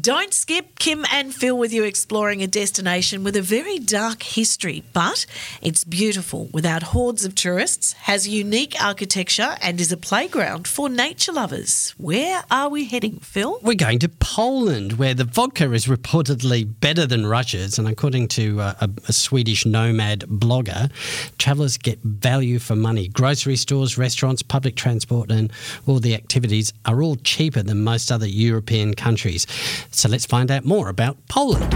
Don't skip Kim and Phil with you exploring a destination with a very dark history, but it's beautiful without hordes of tourists, has unique architecture, and is a playground for nature lovers. Where are we heading, Phil? We're going to Poland, where the vodka is reportedly better than Russia's. And according to uh, a, a Swedish nomad blogger, travellers get value for money. Grocery stores, restaurants, public transport, and all the activities are all cheaper than most other European countries. So let's find out more about Poland.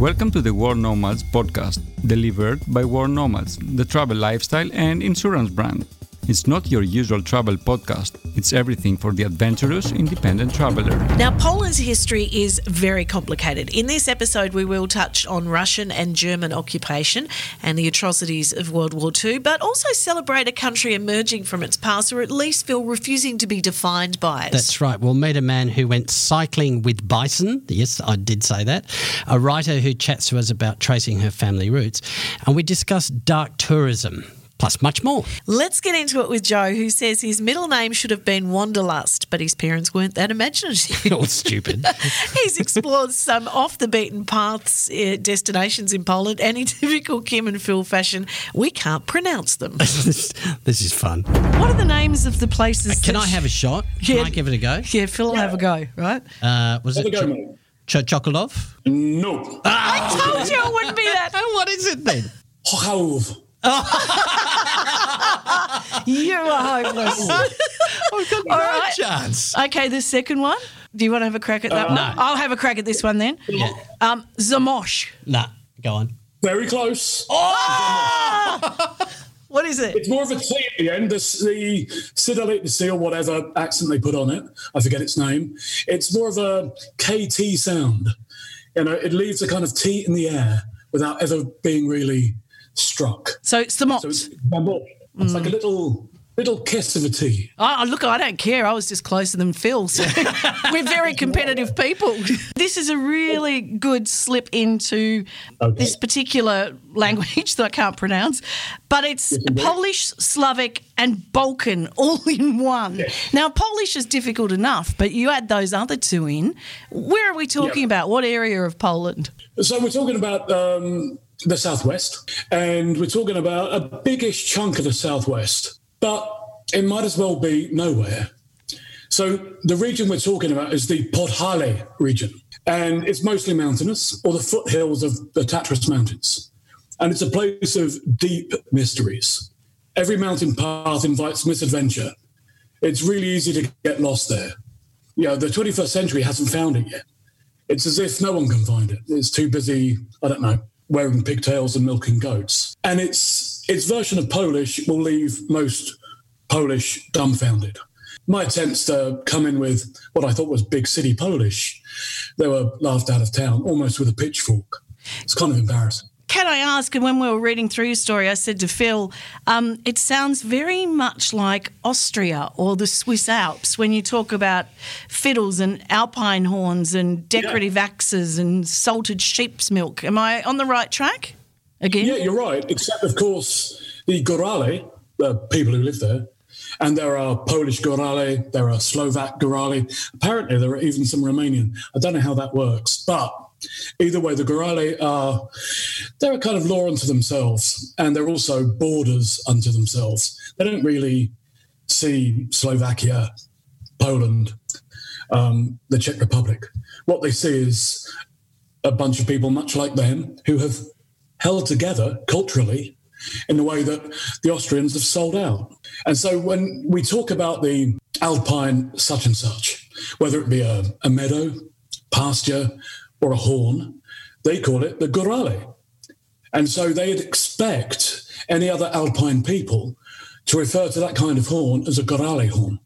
Welcome to the World Nomads podcast, delivered by World Nomads, the travel lifestyle and insurance brand. It's not your usual travel podcast. It's everything for the adventurous, independent traveler. Now, Poland's history is very complicated. In this episode, we will touch on Russian and German occupation and the atrocities of World War II, but also celebrate a country emerging from its past, or at least feel refusing to be defined by it. That's right. We'll meet a man who went cycling with bison. Yes, I did say that. A writer who chats to us about tracing her family roots. And we discuss dark tourism plus much more. Let's get into it with Joe, who says his middle name should have been Wanderlust, but his parents weren't that imaginative. or stupid. He's explored some off the beaten paths uh, destinations in Poland, and in typical Kim and Phil fashion, we can't pronounce them. this is fun. What are the names of the places? Can that I have a shot? Can Yeah. I give it a go? Yeah, Phil will have a go, right? Uh, was Have it a go, Ch- mate. Ch- Chocolov? No. I told you it wouldn't be that. what is it then? Hochhaus. You are hopeless. I've got no All right. chance. okay, the second one. Do you want to have a crack at that one? no. I'll have a crack at this one then. Yeah. Um, Zamosh. Nah, go on. Very close. What is it? It's more of a T at the end. The, the Sidolite C or whatever accent they put on it. I forget its name. It's more of a KT sound. You know, it leaves a kind of T in the air without ever being really struck. So it's Zamosh. So it's, it's like a little little kiss of a T. Oh, look, I don't care. I was just closer than Phil. So we're very competitive people. This is a really good slip into Okay. this particular language that I can't pronounce, but it's Polish, Slavic, and Balkan all in one. Now, Polish is difficult enough, but you add those other two in. Where are we talking Yeah. about? What area of Poland? So we're talking about um, the southwest, and we're talking about a biggish chunk of the southwest, but it might as well be nowhere. So the region we're talking about is the Podhale region, and it's mostly mountainous, or the foothills of the Tatras Mountains, and it's a place of deep mysteries. Every mountain path invites misadventure. It's really easy to get lost there. You know, the 21st century hasn't found it yet. It's as if no one can find it. It's too busy, I don't know, wearing pigtails and milking goats. And its its version of Polish will leave most Polish dumbfounded. My attempts to come in with what I thought was big city Polish, they were laughed out of town, almost with a pitchfork. It's kind of embarrassing. Can I ask? And when we were reading through your story, I said to Phil, um, it sounds very much like Austria or the Swiss Alps when you talk about fiddles and alpine horns and decorative axes and salted sheep's milk. Am I on the right track? Again? Yeah, you're right. Except, of course, the Gorale, the people who live there, and there are Polish Gorale, there are Slovak Gorale. Apparently, there are even some Romanian. I don't know how that works, but either way, the Gorale are they're a kind of law unto themselves, and they're also borders unto themselves. They don't really see Slovakia, Poland, um, the Czech Republic. What they see is a bunch of people much like them who have held together culturally in the way that the Austrians have sold out. And so when we talk about the alpine such and such, whether it be a, a meadow, pasture, or a horn, they call it the Gorale. And so they'd expect any other alpine people to refer to that kind of horn as a Gorale horn.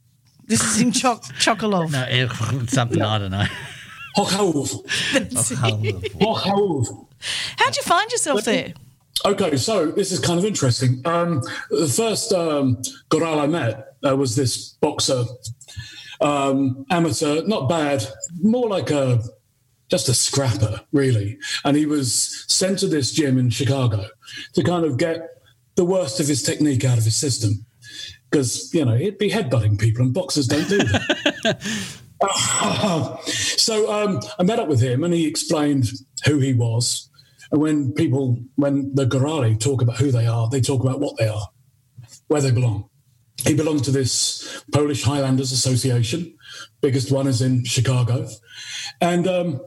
This is in Chok- Chokolov. No, it- something I don't know. Hochhaus. Hochhaus. How'd you find yourself there? Okay, so this is kind of interesting. Um, the first um, Goral I met uh, was this boxer, um, amateur, not bad, more like a just a scrapper, really. And he was sent to this gym in Chicago to kind of get the worst of his technique out of his system. Because, you know, he'd be headbutting people, and boxers don't do that. so um, I met up with him and he explained who he was. And when people, when the Gorale talk about who they are, they talk about what they are, where they belong. He belonged to this Polish Highlanders Association, biggest one is in Chicago. And um,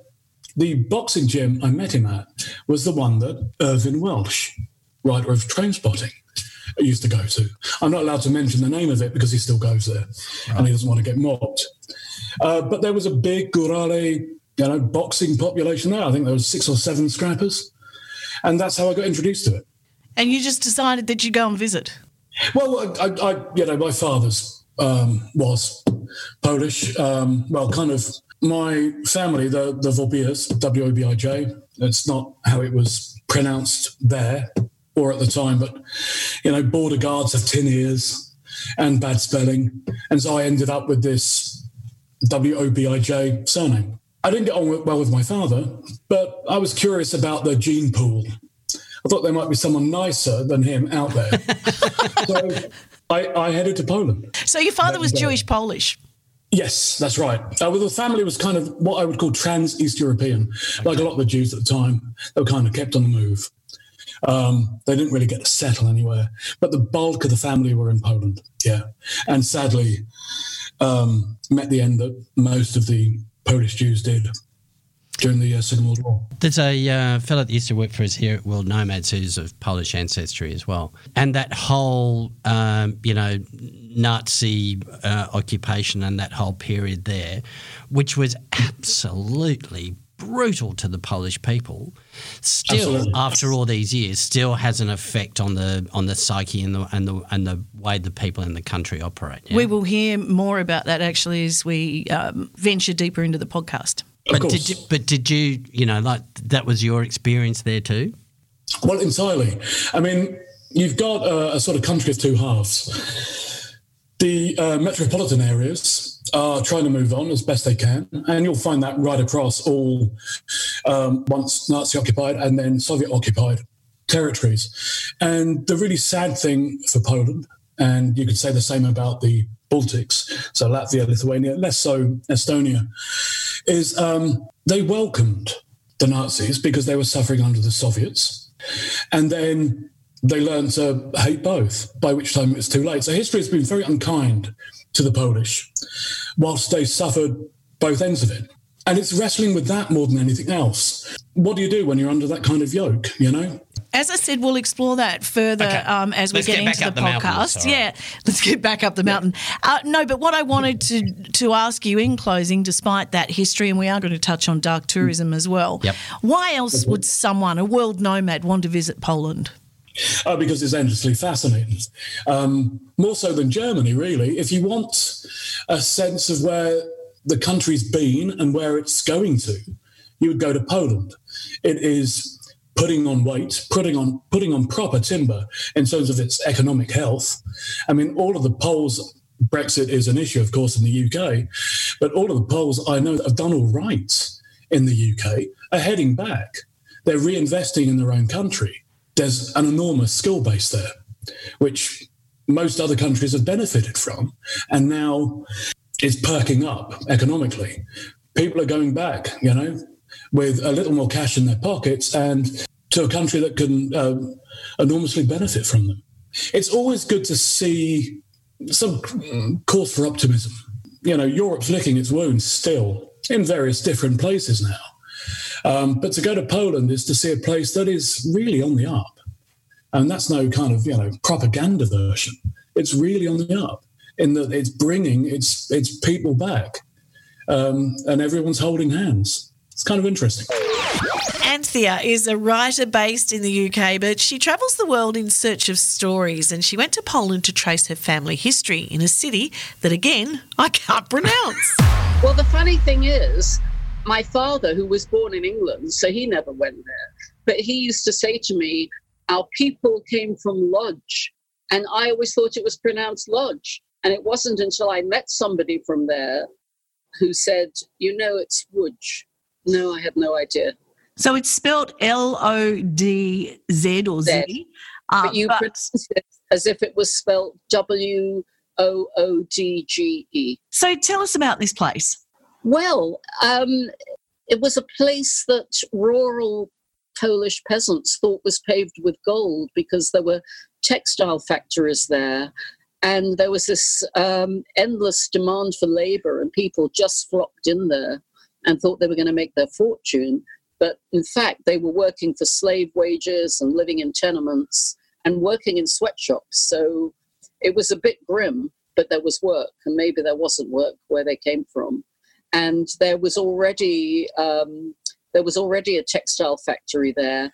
the boxing gym I met him at was the one that Irvine Welsh, writer of Trainspotting, used to go to. I'm not allowed to mention the name of it because he still goes there and he doesn't want to get mocked. Uh, but there was a big Gorale, you know, boxing population there. I think there was six or seven scrappers. And that's how I got introduced to it. And you just decided that you'd go and visit. Well, I, I you know, my father's um, was Polish. Um, well, kind of my family, the the W O B I J. It's not how it was pronounced there or at the time, but you know, border guards have tin ears and bad spelling, and so I ended up with this W O B I J surname. I didn't get on well with my father, but I was curious about the gene pool. I thought there might be someone nicer than him out there. so I, I, headed to Poland. So your father was Jewish Polish? Yes, that's right. Uh, well, the family was kind of what I would call trans East European, like a lot of the Jews at the time. They were kind of kept on the move. Um, they didn't really get to settle anywhere, but the bulk of the family were in Poland. Yeah, and sadly, um, met the end that most of the Polish Jews did during the uh, Second World War. There's a uh, fellow that used to work for us here at World Nomads who's of Polish ancestry as well. And that whole, um, you know, Nazi uh, occupation and that whole period there, which was absolutely brutal to the Polish people, still Absolutely. after all these years, still has an effect on the on the psyche and the and the and the way the people in the country operate. Yeah? We will hear more about that actually as we um, venture deeper into the podcast. But did you, but did you you know like that was your experience there too? Well, entirely. I mean, you've got a, a sort of country of two halves. The uh, metropolitan areas are trying to move on as best they can. And you'll find that right across all um, once Nazi occupied and then Soviet occupied territories. And the really sad thing for Poland, and you could say the same about the Baltics, so Latvia, Lithuania, less so Estonia, is um, they welcomed the Nazis because they were suffering under the Soviets. And then they learned to hate both, by which time it was too late. So history has been very unkind to the Polish, whilst they suffered both ends of it. And it's wrestling with that more than anything else. What do you do when you're under that kind of yoke, you know? As I said, we'll explore that further okay. um, as let's we get, get into the, the podcast. Yeah, let's get back up the mountain. Uh, no, but what I wanted to to ask you in closing, despite that history, and we are going to touch on dark tourism as well. Yep. Why else would someone, a world nomad, want to visit Poland? uh, because it's endlessly fascinating. Um, more so than Germany, really. If you want a sense of where the country's been and where it's going to, you would go to Poland. It is putting on weight, putting on putting on proper timber in terms of its economic health. I mean, all of the polls. Brexit is an issue, of course, in the UK, but all of the polls I know that have done all right in the UK are heading back. They're reinvesting in their own country there's an enormous skill base there, which most other countries have benefited from. And now it's perking up economically. People are going back, you know, with a little more cash in their pockets and to a country that can uh, enormously benefit from them. It's always good to see some cause for optimism. You know, Europe's licking its wounds still in various different places now. Um, but to go to Poland is to see a place that is really on the up. And that's no kind of, you know, propaganda version. It's really on the up in that it's bringing its, its people back um, and everyone's holding hands. It's kind of interesting. Anthea is a writer based in the UK, but she travels the world in search of stories. And she went to Poland to trace her family history in a city that, again, I can't pronounce. well, the funny thing is, my father, who was born in England, so he never went there, but he used to say to me, Our people came from Lodge. And I always thought it was pronounced Lodge. And it wasn't until I met somebody from there who said, You know, it's Woods. No, I had no idea. So it's spelled L O D Z or Z. Z. Uh, but you but... pronounce it as if it was spelled W O O D G E. So tell us about this place. Well, um, it was a place that rural Polish peasants thought was paved with gold because there were textile factories there. And there was this um, endless demand for labor, and people just flocked in there and thought they were going to make their fortune. But in fact, they were working for slave wages and living in tenements and working in sweatshops. So it was a bit grim, but there was work, and maybe there wasn't work where they came from. And there was already um, there was already a textile factory there,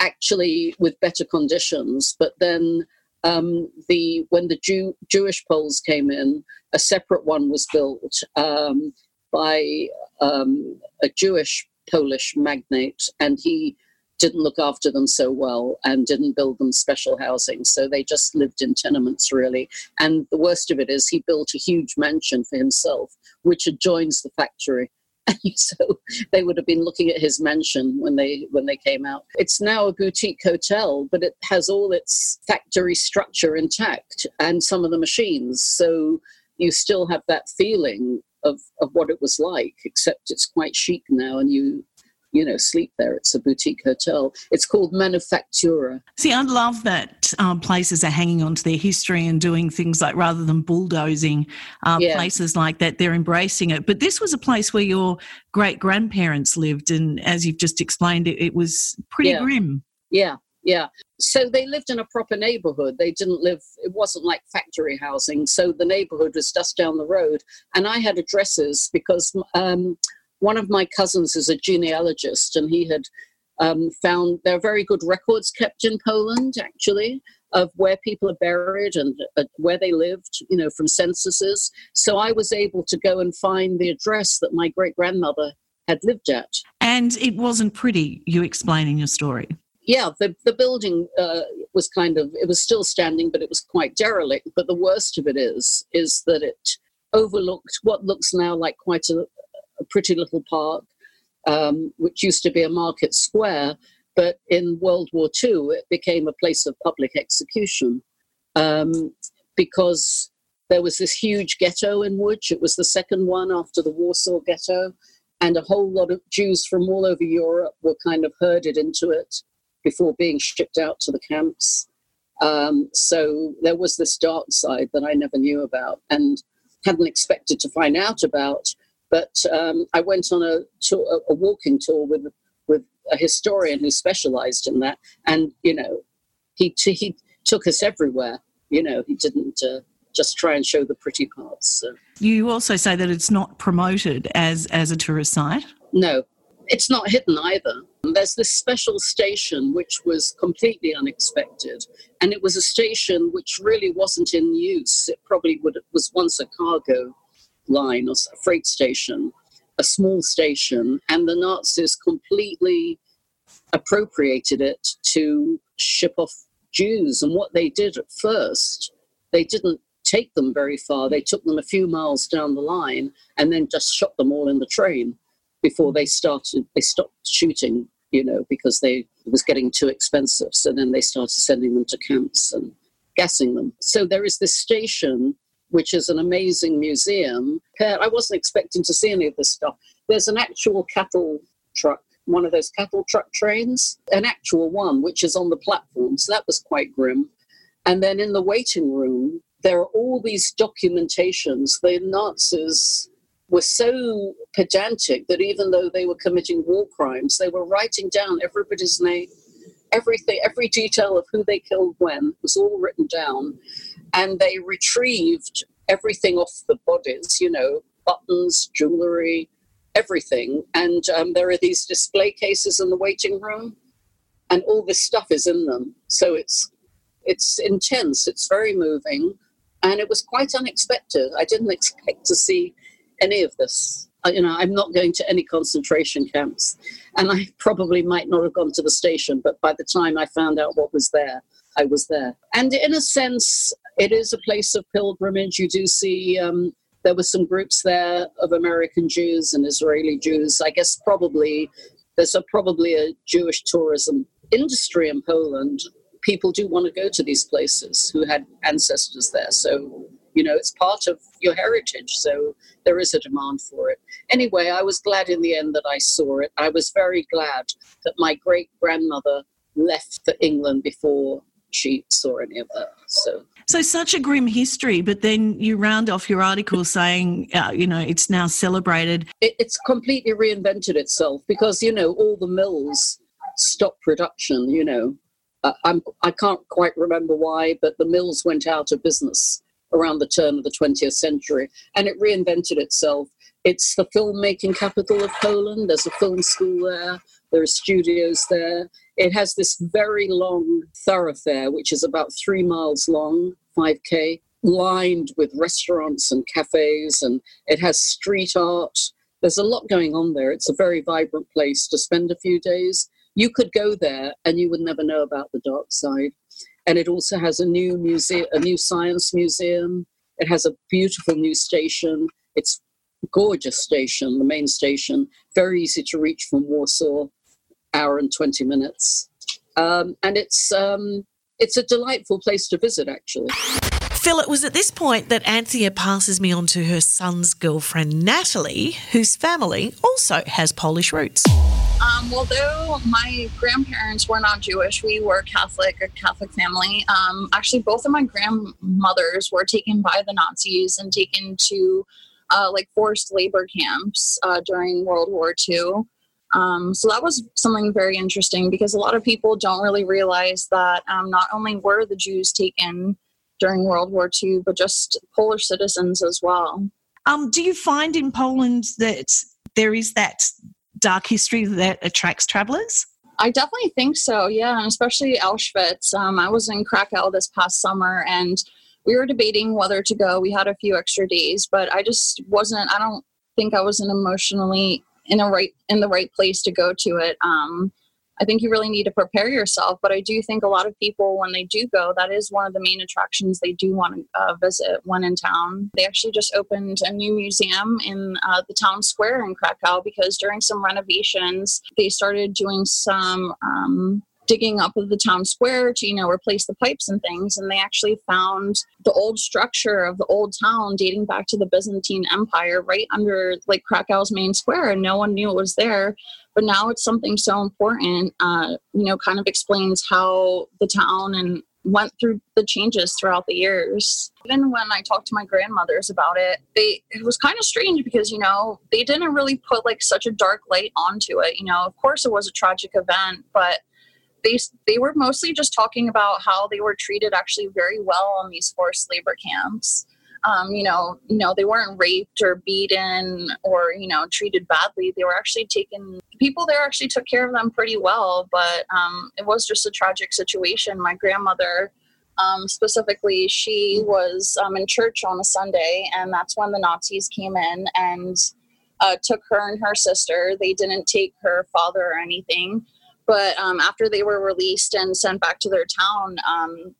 actually with better conditions. But then um, the when the Jew, Jewish Poles came in, a separate one was built um, by um, a Jewish Polish magnate, and he didn't look after them so well and didn't build them special housing. So they just lived in tenements, really. And the worst of it is, he built a huge mansion for himself, which adjoins the factory. so they would have been looking at his mansion when they when they came out. It's now a boutique hotel, but it has all its factory structure intact and some of the machines. So you still have that feeling of, of what it was like, except it's quite chic now and you you know, sleep there. It's a boutique hotel. It's called Manufaktura. See, I love that um, places are hanging on to their history and doing things like rather than bulldozing uh, yeah. places like that, they're embracing it. But this was a place where your great grandparents lived, and as you've just explained, it, it was pretty yeah. grim. Yeah, yeah. So they lived in a proper neighborhood. They didn't live, it wasn't like factory housing. So the neighborhood was just down the road. And I had addresses because um, one of my cousins is a genealogist, and he had um, found there are very good records kept in Poland, actually, of where people are buried and uh, where they lived, you know, from censuses. So I was able to go and find the address that my great grandmother had lived at. And it wasn't pretty, you explain in your story. Yeah, the, the building uh, was kind of, it was still standing, but it was quite derelict. But the worst of it is, is that it overlooked what looks now like quite a, a pretty little park, um, which used to be a market square. But in World War II, it became a place of public execution um, because there was this huge ghetto in Łódź. It was the second one after the Warsaw Ghetto, and a whole lot of Jews from all over Europe were kind of herded into it before being shipped out to the camps. Um, so there was this dark side that I never knew about and hadn't expected to find out about but um, I went on a, tour, a walking tour with with a historian who specialised in that, and you know, he t- he took us everywhere. You know, he didn't uh, just try and show the pretty parts. So. You also say that it's not promoted as as a tourist site. No, it's not hidden either. There's this special station which was completely unexpected, and it was a station which really wasn't in use. It probably would was once a cargo line or a freight station, a small station, and the Nazis completely appropriated it to ship off Jews. And what they did at first, they didn't take them very far. They took them a few miles down the line and then just shot them all in the train before they started. They stopped shooting, you know, because they it was getting too expensive. So then they started sending them to camps and gassing them. So there is this station which is an amazing museum. I wasn't expecting to see any of this stuff. There's an actual cattle truck, one of those cattle truck trains, an actual one, which is on the platform. So that was quite grim. And then in the waiting room, there are all these documentations. The Nazis were so pedantic that even though they were committing war crimes, they were writing down everybody's name, everything, every detail of who they killed when was all written down and they retrieved everything off the bodies, you know, buttons, jewelry, everything. And um, there are these display cases in the waiting room, and all this stuff is in them. So it's it's intense. It's very moving, and it was quite unexpected. I didn't expect to see any of this. You know, I'm not going to any concentration camps, and I probably might not have gone to the station. But by the time I found out what was there, I was there. And in a sense, it is a place of pilgrimage. You do see um, there were some groups there of American Jews and Israeli Jews. I guess probably there's a, probably a Jewish tourism industry in Poland. People do want to go to these places who had ancestors there. So You know, it's part of your heritage, so there is a demand for it. Anyway, I was glad in the end that I saw it. I was very glad that my great grandmother left for England before she saw any of that. So So such a grim history, but then you round off your article saying, uh, you know, it's now celebrated. it, it's completely reinvented itself because you know all the mills stopped production. You know, uh, I'm I can't quite remember why, but the mills went out of business around the turn of the 20th century, and it reinvented itself. It's the filmmaking capital of Poland. There's a film school there. There are studios there. It has this very long thoroughfare, which is about three miles long, 5k, lined with restaurants and cafes, and it has street art. There's a lot going on there. It's a very vibrant place to spend a few days. You could go there and you would never know about the dark side. And it also has a new museum, a new science museum. It has a beautiful new station. It's gorgeous station, the main station, very easy to reach from Warsaw, hour and 20 minutes. Um, and it's um, it's a delightful place to visit, actually. Phil, it was at this point that Anthea passes me on to her son's girlfriend, Natalie, whose family also has Polish roots. Um, well, though my grandparents were not Jewish, we were Catholic, a Catholic family. Um, actually, both of my grandmothers were taken by the Nazis and taken to uh, like forced labor camps uh, during World War II. Um, so that was something very interesting because a lot of people don't really realize that um, not only were the Jews taken during World War II, but just Polish citizens as well. Um, do you find in Poland that there is that dark history that attracts travelers? I definitely think so, yeah, and especially Auschwitz. Um, I was in Krakow this past summer and we were debating whether to go. We had a few extra days, but I just wasn't, I don't think I wasn't emotionally in a right in the right place to go to it. Um, I think you really need to prepare yourself, but I do think a lot of people, when they do go, that is one of the main attractions they do want to uh, visit when in town. They actually just opened a new museum in uh, the town square in Krakow because during some renovations, they started doing some um, digging up of the town square to you know replace the pipes and things and they actually found the old structure of the old town dating back to the byzantine empire right under like krakow's main square and no one knew it was there but now it's something so important uh, you know kind of explains how the town and went through the changes throughout the years. Even when I talked to my grandmothers about it, they it was kind of strange because you know they didn't really put like such a dark light onto it. You know, of course it was a tragic event, but they they were mostly just talking about how they were treated actually very well on these forced labor camps. Um, you know, you know, they weren't raped or beaten or you know treated badly. They were actually taken. People there actually took care of them pretty well, but um, it was just a tragic situation. My grandmother. Um, specifically, she was um, in church on a Sunday, and that's when the Nazis came in and uh, took her and her sister. They didn't take her father or anything but um, after they were released and sent back to their town um,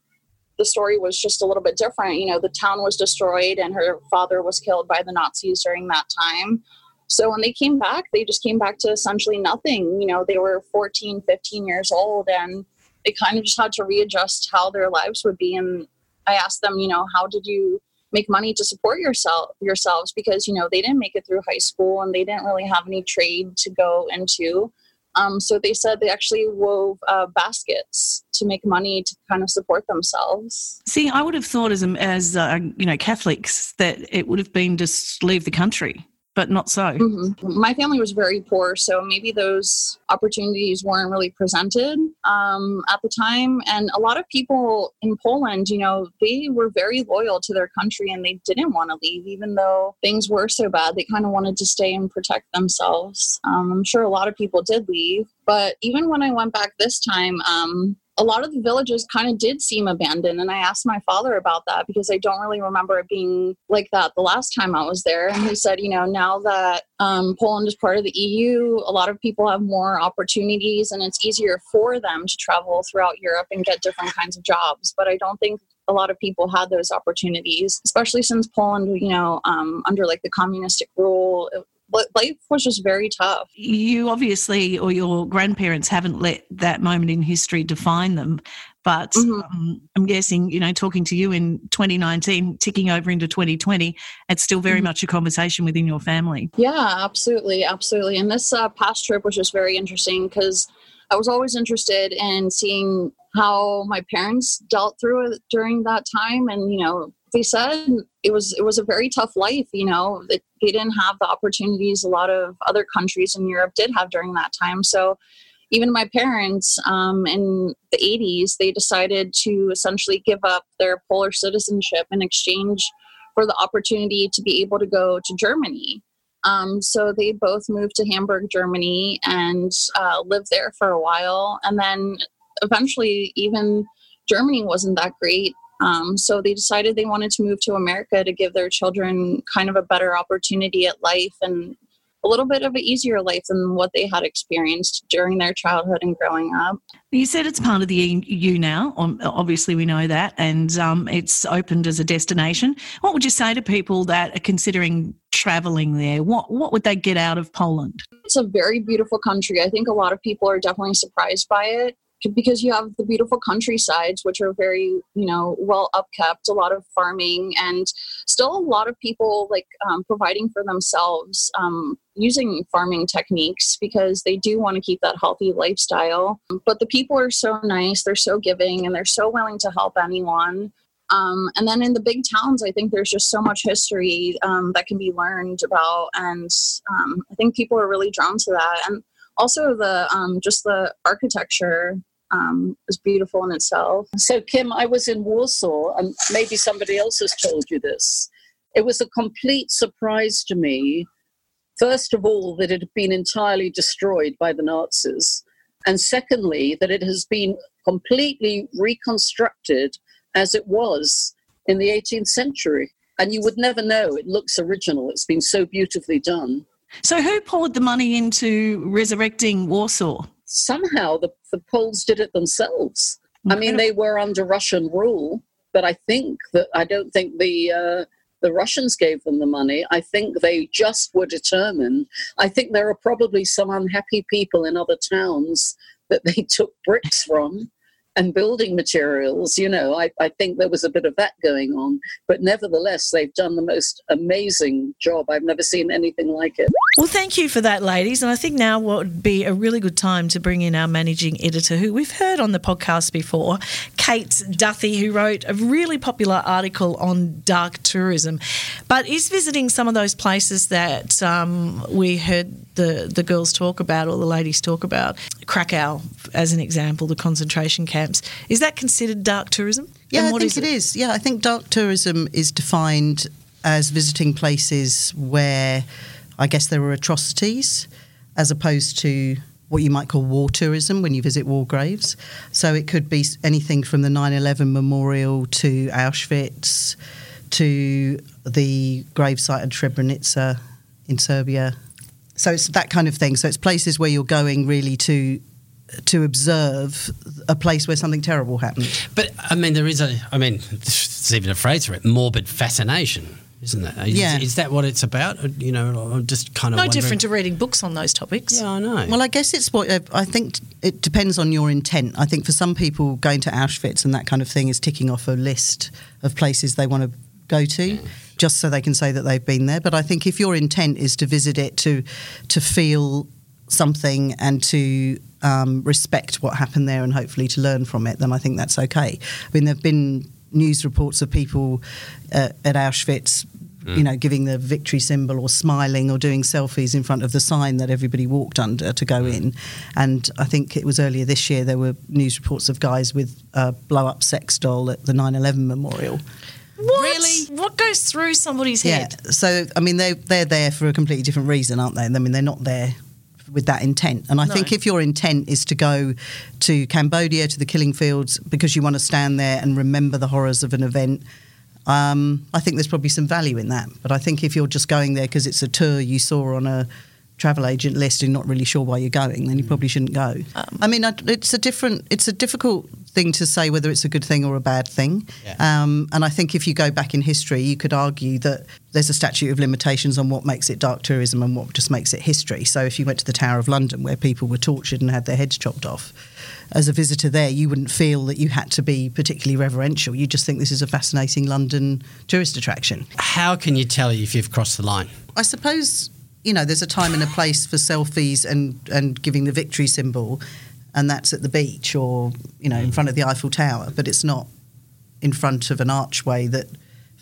the story was just a little bit different. You know the town was destroyed and her father was killed by the nazis during that time. So when they came back they just came back to essentially nothing. You know they were 14 15 years old and they kind of just had to readjust how their lives would be. And i asked them you know how did you make money to support yourself yourselves? Because you know they didn't make it through high school and they didn't really have any trade to go into um, so they said they actually wove uh, baskets to make money to kind of support themselves. See, I would have thought as as uh, you know Catholics that it would have been just leave the country, but not so. Mm-hmm. My family was very poor, so maybe those opportunities weren't really presented um, at the time. And a lot of people in Poland, you know, they were very loyal to their country and they didn't want to leave, even though things were so bad. They kind of wanted to stay and protect themselves. Um, I'm sure a lot of people did leave. But even when I went back this time, um, a lot of the villages kind of did seem abandoned. And I asked my father about that because I don't really remember it being like that the last time I was there. And he said, you know, now that um, Poland is part of the EU, a lot of people have more opportunities and it's easier for them to travel throughout Europe and get different kinds of jobs. But I don't think a lot of people had those opportunities, especially since Poland, you know, um, under like the communistic rule, life was just very tough. You obviously, or your grandparents, haven't let that moment in history define them. But Mhm. um, I'm guessing, you know, talking to you in 2019, ticking over into 2020, it's still very Mhm. much a conversation within your family. Yeah, absolutely, absolutely. And this uh, past trip was just very interesting because I was always interested in seeing how my parents dealt through it during that time. And you know, they said it was it was a very tough life. You know, they didn't have the opportunities a lot of other countries in Europe did have during that time. So. Even my parents um, in the 80s, they decided to essentially give up their Polish citizenship in exchange for the opportunity to be able to go to Germany. Um, so they both moved to Hamburg, Germany, and uh, lived there for a while. And then eventually, even Germany wasn't that great. Um, so they decided they wanted to move to America to give their children kind of a better opportunity at life and a little bit of an easier life than what they had experienced during their childhood and growing up. You said it's part of the EU now. Obviously, we know that, and um, it's opened as a destination. What would you say to people that are considering travelling there? What what would they get out of Poland? it's a very beautiful country. I think a lot of people are definitely surprised by it because you have the beautiful countrysides, which are very, you know, well upkept, a lot of farming, and still a lot of people like um, providing for themselves um, using farming techniques because they do want to keep that healthy lifestyle. But the people are so nice, they're so giving, and they're so willing to help anyone. Um, and then in the big towns, I think there's just so much history um, that can be learned about, and um, I think people are really drawn to that. And also the um, just the architecture um, is beautiful in itself. So, Kim, I was in Warsaw, and maybe somebody else has told you this. It was a complete surprise to me, first of all, that it had been entirely destroyed by the Nazis, and secondly, that it has been completely reconstructed as it was in the 18th century. And you would never know. It looks original. It's been so beautifully done. So, who poured the money into resurrecting Warsaw? Somehow the, the Poles did it themselves. I mean, they were under Russian rule, but I think that I don't think the uh, the Russians gave them the money. I think they just were determined. I think there are probably some unhappy people in other towns that they took bricks from and building materials. You know, I, I think there was a bit of that going on. But nevertheless, they've done the most amazing job. I've never seen anything like it. Well, thank you for that, ladies. And I think now would be a really good time to bring in our managing editor, who we've heard on the podcast before, Kate Duthie, who wrote a really popular article on dark tourism, but is visiting some of those places that um, we heard the, the girls talk about or the ladies talk about. Krakow, as an example, the concentration camps. Is that considered dark tourism? Yeah, I think is it is. Yeah, I think dark tourism is defined as visiting places where I guess there were atrocities as opposed to what you might call war tourism when you visit war graves. So it could be anything from the 9 11 memorial to Auschwitz to the gravesite at Srebrenica in Serbia. So it's that kind of thing. So it's places where you're going really to to observe a place where something terrible happened. But I mean, there is a. I mean, there's even a phrase for it: morbid fascination, isn't it? Is, Yeah. Is that what it's about? You know, I'm just kind of no wondering- different to reading books on those topics. Yeah, I know. Well, I guess it's what I think. It depends on your intent. I think for some people, going to Auschwitz and that kind of thing is ticking off a list of places they want to go to, just so they can say that they've been there. But I think if your intent is to visit it to to feel something and to um, respect what happened there and hopefully to learn from it, then I think that's okay. I mean, there've been news reports of people uh, at Auschwitz you know, giving the victory symbol or smiling or doing selfies in front of the sign that everybody walked under to go in. And I think it was earlier this year there were news reports of guys with a blow up sex doll at the 9 11 memorial. What? Really? What goes through somebody's head? Yeah. So, I mean, they, they're there for a completely different reason, aren't they? I mean, they're not there with that intent. And I No. think if your intent is to go to Cambodia, to the killing fields, because you want to stand there and remember the horrors of an event, um, I think there's probably some value in that. But I think if you're just going there because it's a tour you saw on a travel agent list and you're not really sure why you're going, then you Mm. probably shouldn't go. Um, I mean, it's a different, it's a difficult thing to say whether it's a good thing or a bad thing. Um, and I think if you go back in history, you could argue that there's a statute of limitations on what makes it dark tourism and what just makes it history. So if you went to the Tower of London where people were tortured and had their heads chopped off, as a visitor there, you wouldn't feel that you had to be particularly reverential. You just think this is a fascinating London tourist attraction. How can you tell if you've crossed the line? I suppose you know there's a time and a place for selfies and and giving the victory symbol, and that's at the beach or you know in front of the Eiffel Tower, but it's not in front of an archway that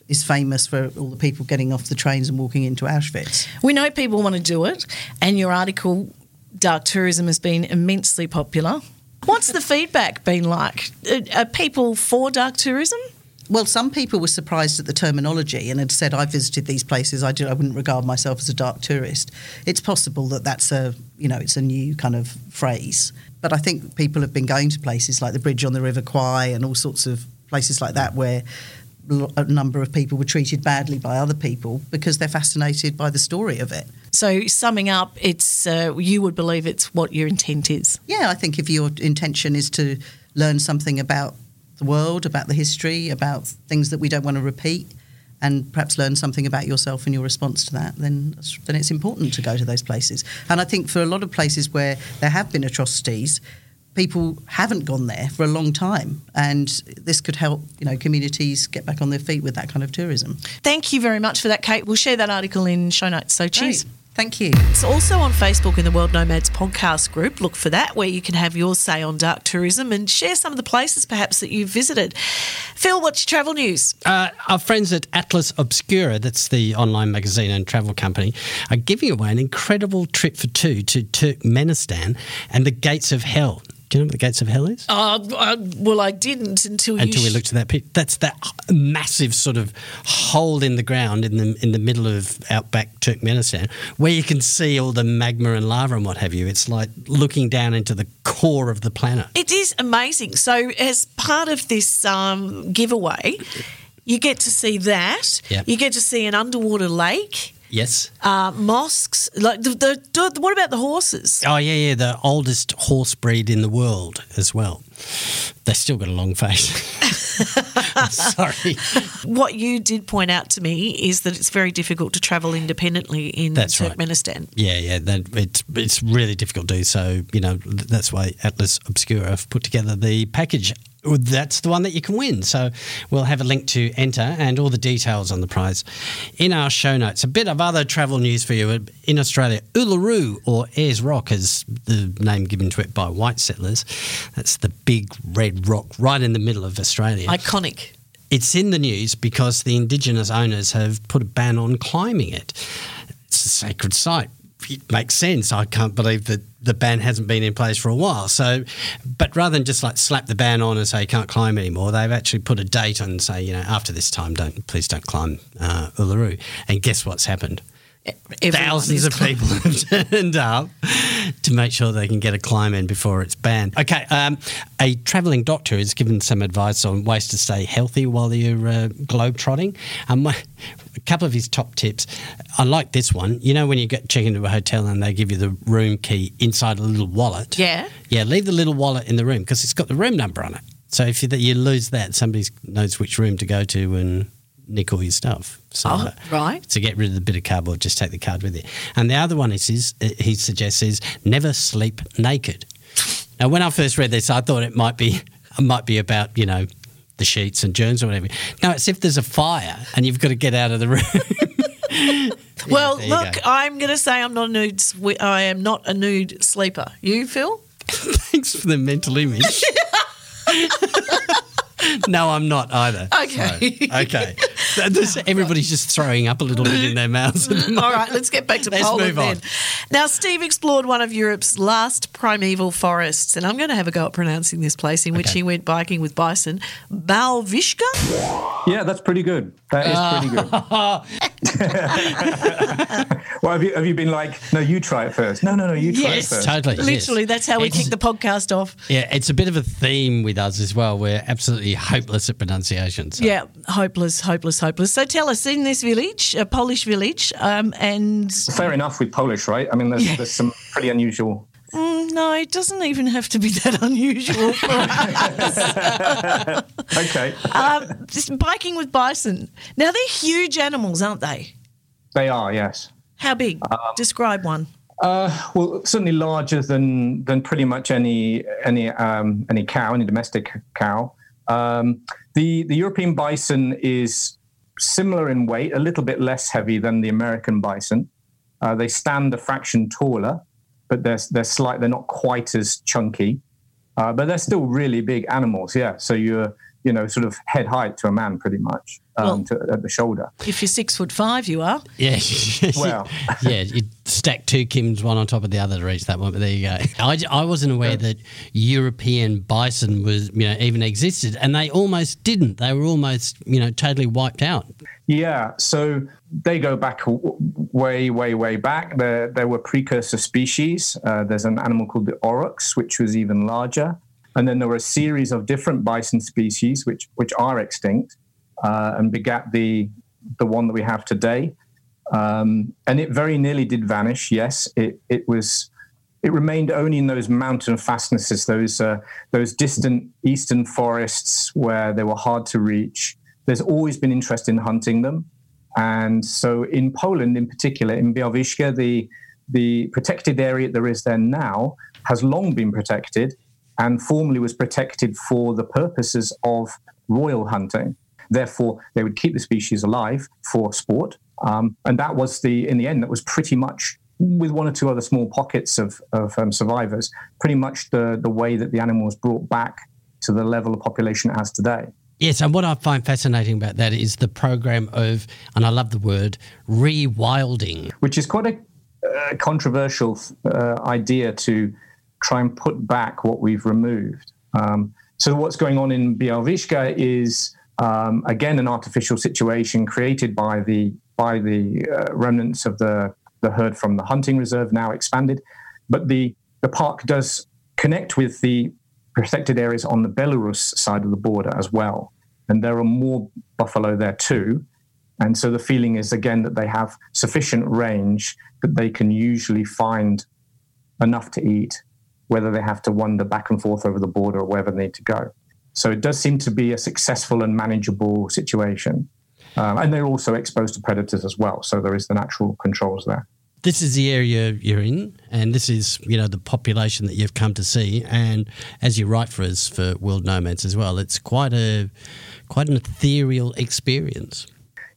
is famous for all the people getting off the trains and walking into Auschwitz. We know people want to do it, and your article, Dark Tourism, has been immensely popular. What's the feedback been like? Are, are people for dark tourism? Well, some people were surprised at the terminology and had said, "I visited these places. I, do, I wouldn't regard myself as a dark tourist." It's possible that that's a, you know, it's a new kind of phrase. But I think people have been going to places like the bridge on the River Kwai and all sorts of places like that where a number of people were treated badly by other people because they're fascinated by the story of it. So, summing up, it's uh, you would believe it's what your intent is. Yeah, I think if your intention is to learn something about the world, about the history, about things that we don't want to repeat, and perhaps learn something about yourself and your response to that, then then it's important to go to those places. And I think for a lot of places where there have been atrocities, people haven't gone there for a long time, and this could help you know communities get back on their feet with that kind of tourism. Thank you very much for that, Kate. We'll share that article in show notes. So, cheers. Great. Thank you. It's also on Facebook in the World Nomads podcast group. Look for that, where you can have your say on dark tourism and share some of the places perhaps that you've visited. Phil, what's your travel news? Uh, our friends at Atlas Obscura, that's the online magazine and travel company, are giving away an incredible trip for two to Turkmenistan and the Gates of Hell. Do you know what the Gates of Hell is? Uh, uh, well, I didn't until, Until we looked at that picture. That's that massive sort of hole in the ground in the in the middle of outback Turkmenistan where you can see all the magma and lava and what have you. It's like looking down into the core of the planet. It is amazing. So, as part of this um, giveaway, you get to see that. Yep. You get to see an underwater lake, Yes. uh, mosques. Like the, the, the, what about the horses? Oh yeah, yeah, the oldest horse breed in the world as well. They still got a long face. Sorry. What you did point out to me is that it's very difficult to travel independently in That's right. Turkmenistan. Yeah, yeah, that, it's it's really difficult to do. So you know that's why Atlas Obscura have put together the package. That's the one that you can win. So we'll have a link to enter and all the details on the prize in our show notes. A bit of other travel news for you in Australia. Uluru or Ayers Rock is the name given to it by white settlers. That's the big red rock right in the middle of Australia. Iconic. It's in the news because the Indigenous owners have put a ban on climbing it. It's a sacred site. It makes sense. I can't believe that the ban hasn't been in place for a while. So, but rather than just like slap the ban on and say you can't climb anymore, they've actually put a date on and say, you know, after this time, don't please don't climb uh, Uluru. And guess what's happened? Everyone Thousands of people have turned up to make sure they can get a climb in before it's banned. Okay, um, a travelling doctor has given some advice on ways to stay healthy while you're uh, globe trotting. Um, my- a couple of his top tips. I like this one. You know when you get check into a hotel and they give you the room key inside a little wallet. Yeah. Yeah, leave the little wallet in the room because it's got the room number on it. So if you, you lose that, somebody knows which room to go to and nick all your stuff. So, Oh, right. To get rid of the bit of cardboard, just take the card with you. And the other one is, is uh, he suggests is never sleep naked. Now, when I first read this, I thought it might be it might be about you know the sheets and germs or whatever. No, it's if there's a fire and you've got to get out of the room. well, there look, go. I'm going to say I'm not a nude. swe- I am not a nude sleeper. You, Phil? Thanks for the mental image. no, I'm not either. Okay. Okay. This- everybody's just throwing up a little bit in their mouths. at the moment. All right, let's get back to Let's Poland move on. then. Now, Steve explored one of Europe's last primeval forests, and I'm going to have a go at pronouncing this place in which Okay. he went biking with bison, Balvishka. Yeah, that's pretty good. That is pretty good. well, have you have you been like, no, you try it first? No, no, no, you try Yes. it first. Totally. yes. Literally, that's how we It's- kick the podcast off. Yeah, it's a bit of a theme with us as well. We're absolutely hopeless at pronunciation. So. Yeah, hopeless, hopeless, hopeless. So tell us, in this village, a Polish village, um, and Fair enough with Polish, right? I mean, there's, there's some pretty unusual. Mm, no, it doesn't even have to be that unusual for us. Okay, um, just biking with bison. Now they're huge animals, aren't they? they are, yes. How big? Um, Describe one. Uh, well, certainly larger than than pretty much any any um, any cow, any domestic cow. Um, the the European bison is similar in weight, a little bit less heavy than the American bison. Uh, they stand a fraction taller, but they're they're slight. They're not quite as chunky, uh, but they're still really big animals. Yeah, so you're you know sort of head height to a man, pretty much um, Well- to, at the shoulder. If you're six foot five, you are. Yeah. Well. yeah, you stack two Kims one on top of the other to reach that one, but there you go. I, I wasn't aware that European bison was, you know, even existed, and they almost didn't. They were almost, you know, totally wiped out. Yeah, so they go back way, way, way back. There, there were precursor species. Uh, there's an animal called the aurochs, which was even larger, and then there were a series of different bison species, which which are extinct, uh, and begat the the one that we have today. Um, and it very nearly did vanish. Yes, it it was. It remained only in those mountain fastnesses, those uh, those distant eastern forests where they were hard to reach. There's always been interest in hunting them, and so in Poland, in particular, in Białowieża, the the protected area there is there now has long been protected, and formerly was protected for the purposes of royal hunting. Therefore, they would keep the species alive for sport, um, and that was the in the end that was pretty much with one or two other small pockets of, of um, survivors, pretty much the, the way that the animal was brought back to the level of population it has today. Yes, and what I find fascinating about that is the program of, and I love the word, rewilding. Which is quite a uh, controversial uh, idea to try and put back what we've removed. Um, so what's going on in Białowieża is um, again an artificial situation created by the by the uh, remnants of the the herd from the hunting reserve now expanded, but the the park does connect with the protected areas on the Belarus side of the border as well, and there are more buffalo there too. And so the feeling is again that they have sufficient range that they can usually find enough to eat, whether they have to wander back and forth over the border or wherever they need to go. So it does seem to be a successful and manageable situation. Um, and they're also exposed to predators as well. So there is the natural controls there. This is the area you're in, and this is, you know, the population that you've come to see. And as you write for us for World Nomads as well, it's quite a quite an ethereal experience.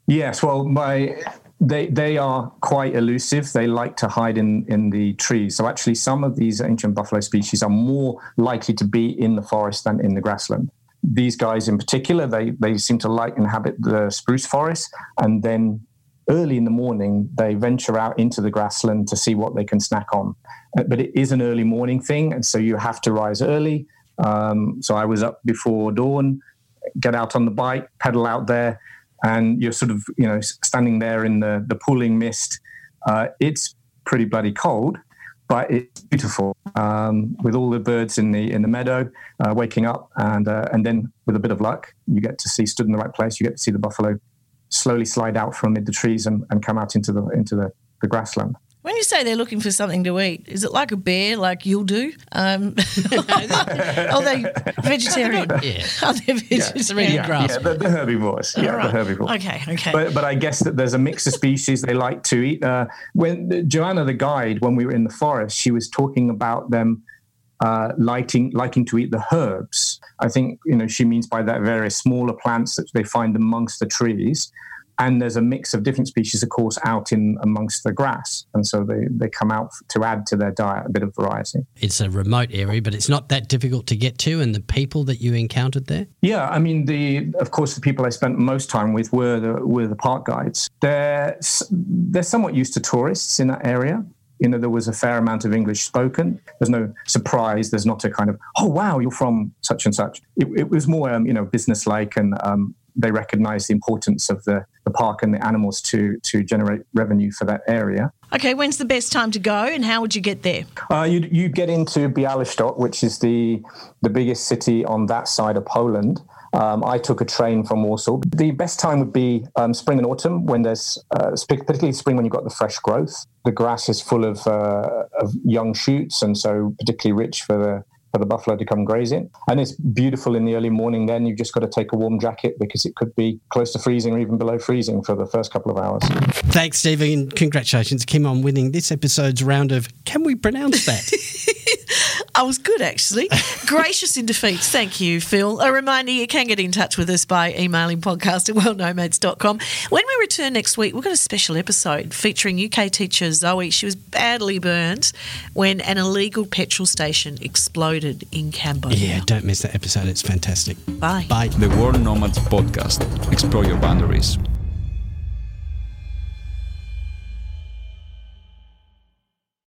Yes, well, my they they are quite elusive. They like to hide in in the trees. So actually, some of these ancient buffalo species are more likely to be in the forest than in the grassland. These guys, in particular, they they seem to like inhabit the spruce forest, and then early in the morning they venture out into the grassland to see what they can snack on. Uh, But it is an early morning thing, and so you have to rise early. Um, so I was up before dawn, get out on the bike, pedal out there, and you're sort of you know standing there in the the pooling mist. Uh, it's pretty bloody cold, but it's beautiful um, with all the birds in the in the meadow uh, waking up, and uh, and then with a bit of luck, you get to see stood in the right place. You get to see the buffalo slowly slide out from amid the trees and, and come out into the into the, the grassland. When you say they're looking for something to eat, is it like a bear, like you'll do? Um, are they vegetarian? Yeah. Are they vegetarian? yeah, yeah, the, the herbivores. Yeah, Right. the herbivores. Okay, okay. But, but I guess that there's a mix of species they like to eat. Uh, when Joanna, the guide, when we were in the forest, she was talking about them uh, liking liking to eat the herbs. I think you know she means by that various smaller plants that they find amongst the trees. And there's a mix of different species, of course, out in amongst the grass, and so they, they come out to add to their diet a bit of variety. It's a remote area, but it's not that difficult to get to. And the people that you encountered there, Yeah, I mean, the of course the people I spent most time with were the were the park guides. They're they're somewhat used to tourists in that area. You know, there was a fair amount of English spoken. There's no surprise. There's not a kind of oh wow, you're from such and such. It, it was more um, you know business like and um, they recognise the importance of the, the park and the animals to to generate revenue for that area. Okay, when's the best time to go, and how would you get there? Uh, you you get into Bialystok, which is the the biggest city on that side of Poland. Um, I took a train from Warsaw. The best time would be um, spring and autumn, when there's uh, particularly spring when you've got the fresh growth. The grass is full of, uh, of young shoots, and so particularly rich for the for the buffalo to come graze in. And it's beautiful in the early morning. Then you've just got to take a warm jacket because it could be close to freezing or even below freezing for the first couple of hours. Thanks, Stephen. Congratulations, Kim, on winning this episode's round of Can We Pronounce That? I was good, actually. Gracious in defeat. Thank you, Phil. A reminder you can get in touch with us by emailing podcast at worldnomads.com. When we return next week, we've got a special episode featuring UK teacher Zoe. She was badly burned when an illegal petrol station exploded in Cambodia. yeah, don't miss that episode. It's fantastic. Bye. Bye. The World Nomads Podcast. Explore your boundaries.